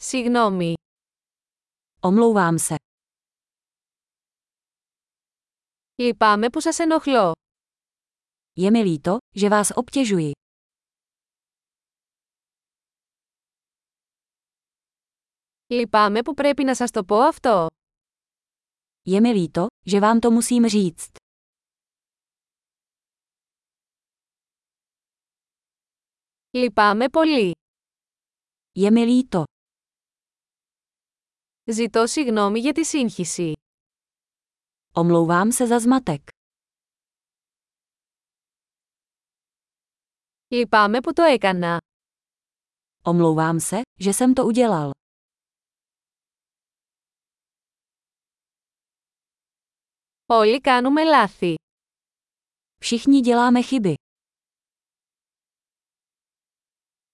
Συγγνώμη. Omlouvám se. Λυπάμαι που σας ενοχλώ. Je mi líto, že vás obtěžuji. Λυπάμαι που πρέπει να σας το πω αυτό. Je mi líto, že vám to musím říct. Λυπάμαι πολύ. Je mi líto. Ζητώ συγγνώμη για τη σύγχυση. Omlouvám se za zmatek. Λυπάμαι που το έκανα. Omlouvám se, že jsem to udělal. Όλοι κάνουμε λάθη. Všichni děláme chyby.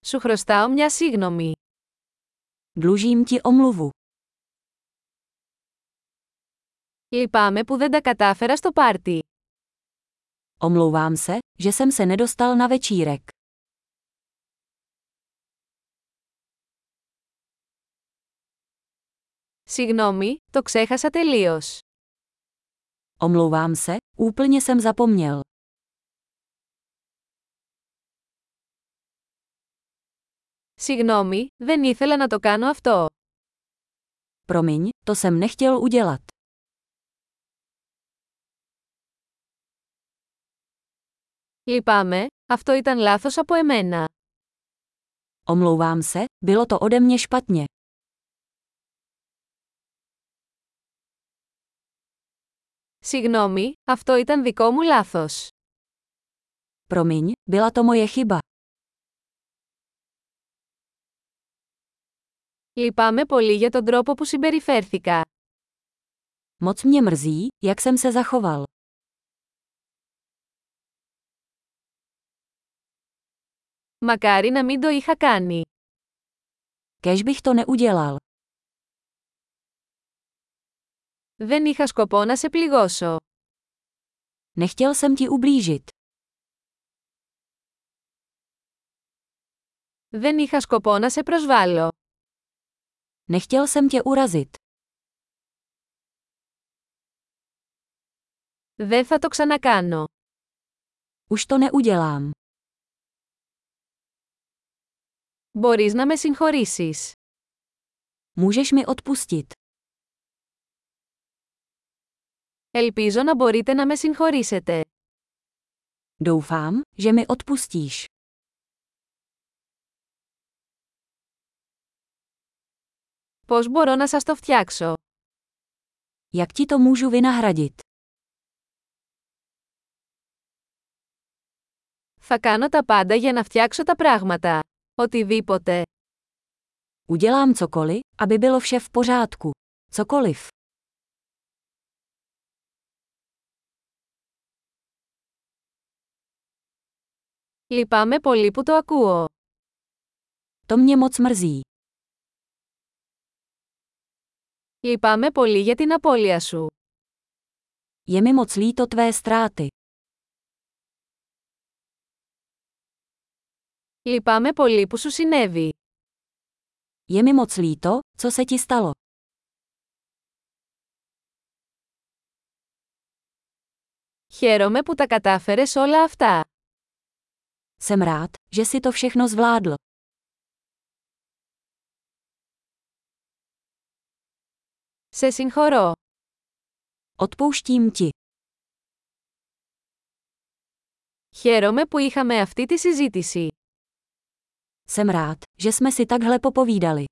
Σου χρωστάω μια σύγγνωμη. Dlužím ti omluvu. Λυπάμαι που δεν τα κατάφερα στο πάρτι. Omlouvám se, že jsem se nedostal na večírek. Συγγνώμη, το ξέχασα τελείως. Omlouvám se, úplně jsem zapomněl. Συγγνώμη, δεν ήθελα να το κάνω αυτό. Promiň, to jsem nechtěl udělat. Λυπάμαι, αυτό ήταν λάθος από εμένα. Omlouvám se, bylo to ode mě špatně. Συγγνώμη, αυτό ήταν δικό μου λάθος. Promiň, byla to moje chyba. Λυπάμαι πολύ για τον τρόπο που συμπεριφέρθηκα. Moc mě mrzí, jak jsem se zachoval. Μακάρι να μην το είχα κάνει. Kež bych to neudělal. Δεν είχα σκοπό να σε πληγώσω. Nechtěl jsem ti ublížit. Δεν είχα σκοπό να σε προσβάλλω. Nechtěl jsem tě urazit. Δεν θα το ξανακάνω. Už to neudělám. Μπορείς να με συγχωρήσεις. Můžeš mi odpustit. Ελπίζω να μπορείτε να με συγχωρήσετε. Doufám, že mi odpustíš. Πώς μπορώ να σας το φτιάξω; Jak ti to můžu vynahradit? Θα κάνω τα πάντα για να φτιάξω τα πράγματα. Οτιδήποτε. Udělám cokoliv, aby bylo vše v pořádku. Cokoliv. Λυπάμαι πολύ που το ακούω. To mě moc mrzí. Λυπάμαι πολύ για την απώλεια σου. Je mi moc líto tvé ztráty. Λυπάμαι πολύ που σου συνέβη. Je mi moc líto, co se ti stalo. Χαίρομαι που τα κατάφερες όλα αυτά. Jsem rád, že si to všechno zvládl. Σε συγχωρώ. Odpouštím ti. Χαίρομαι που είχαμε αυτή τη συζήτηση. Jsem rád, že jsme si takhle popovídali.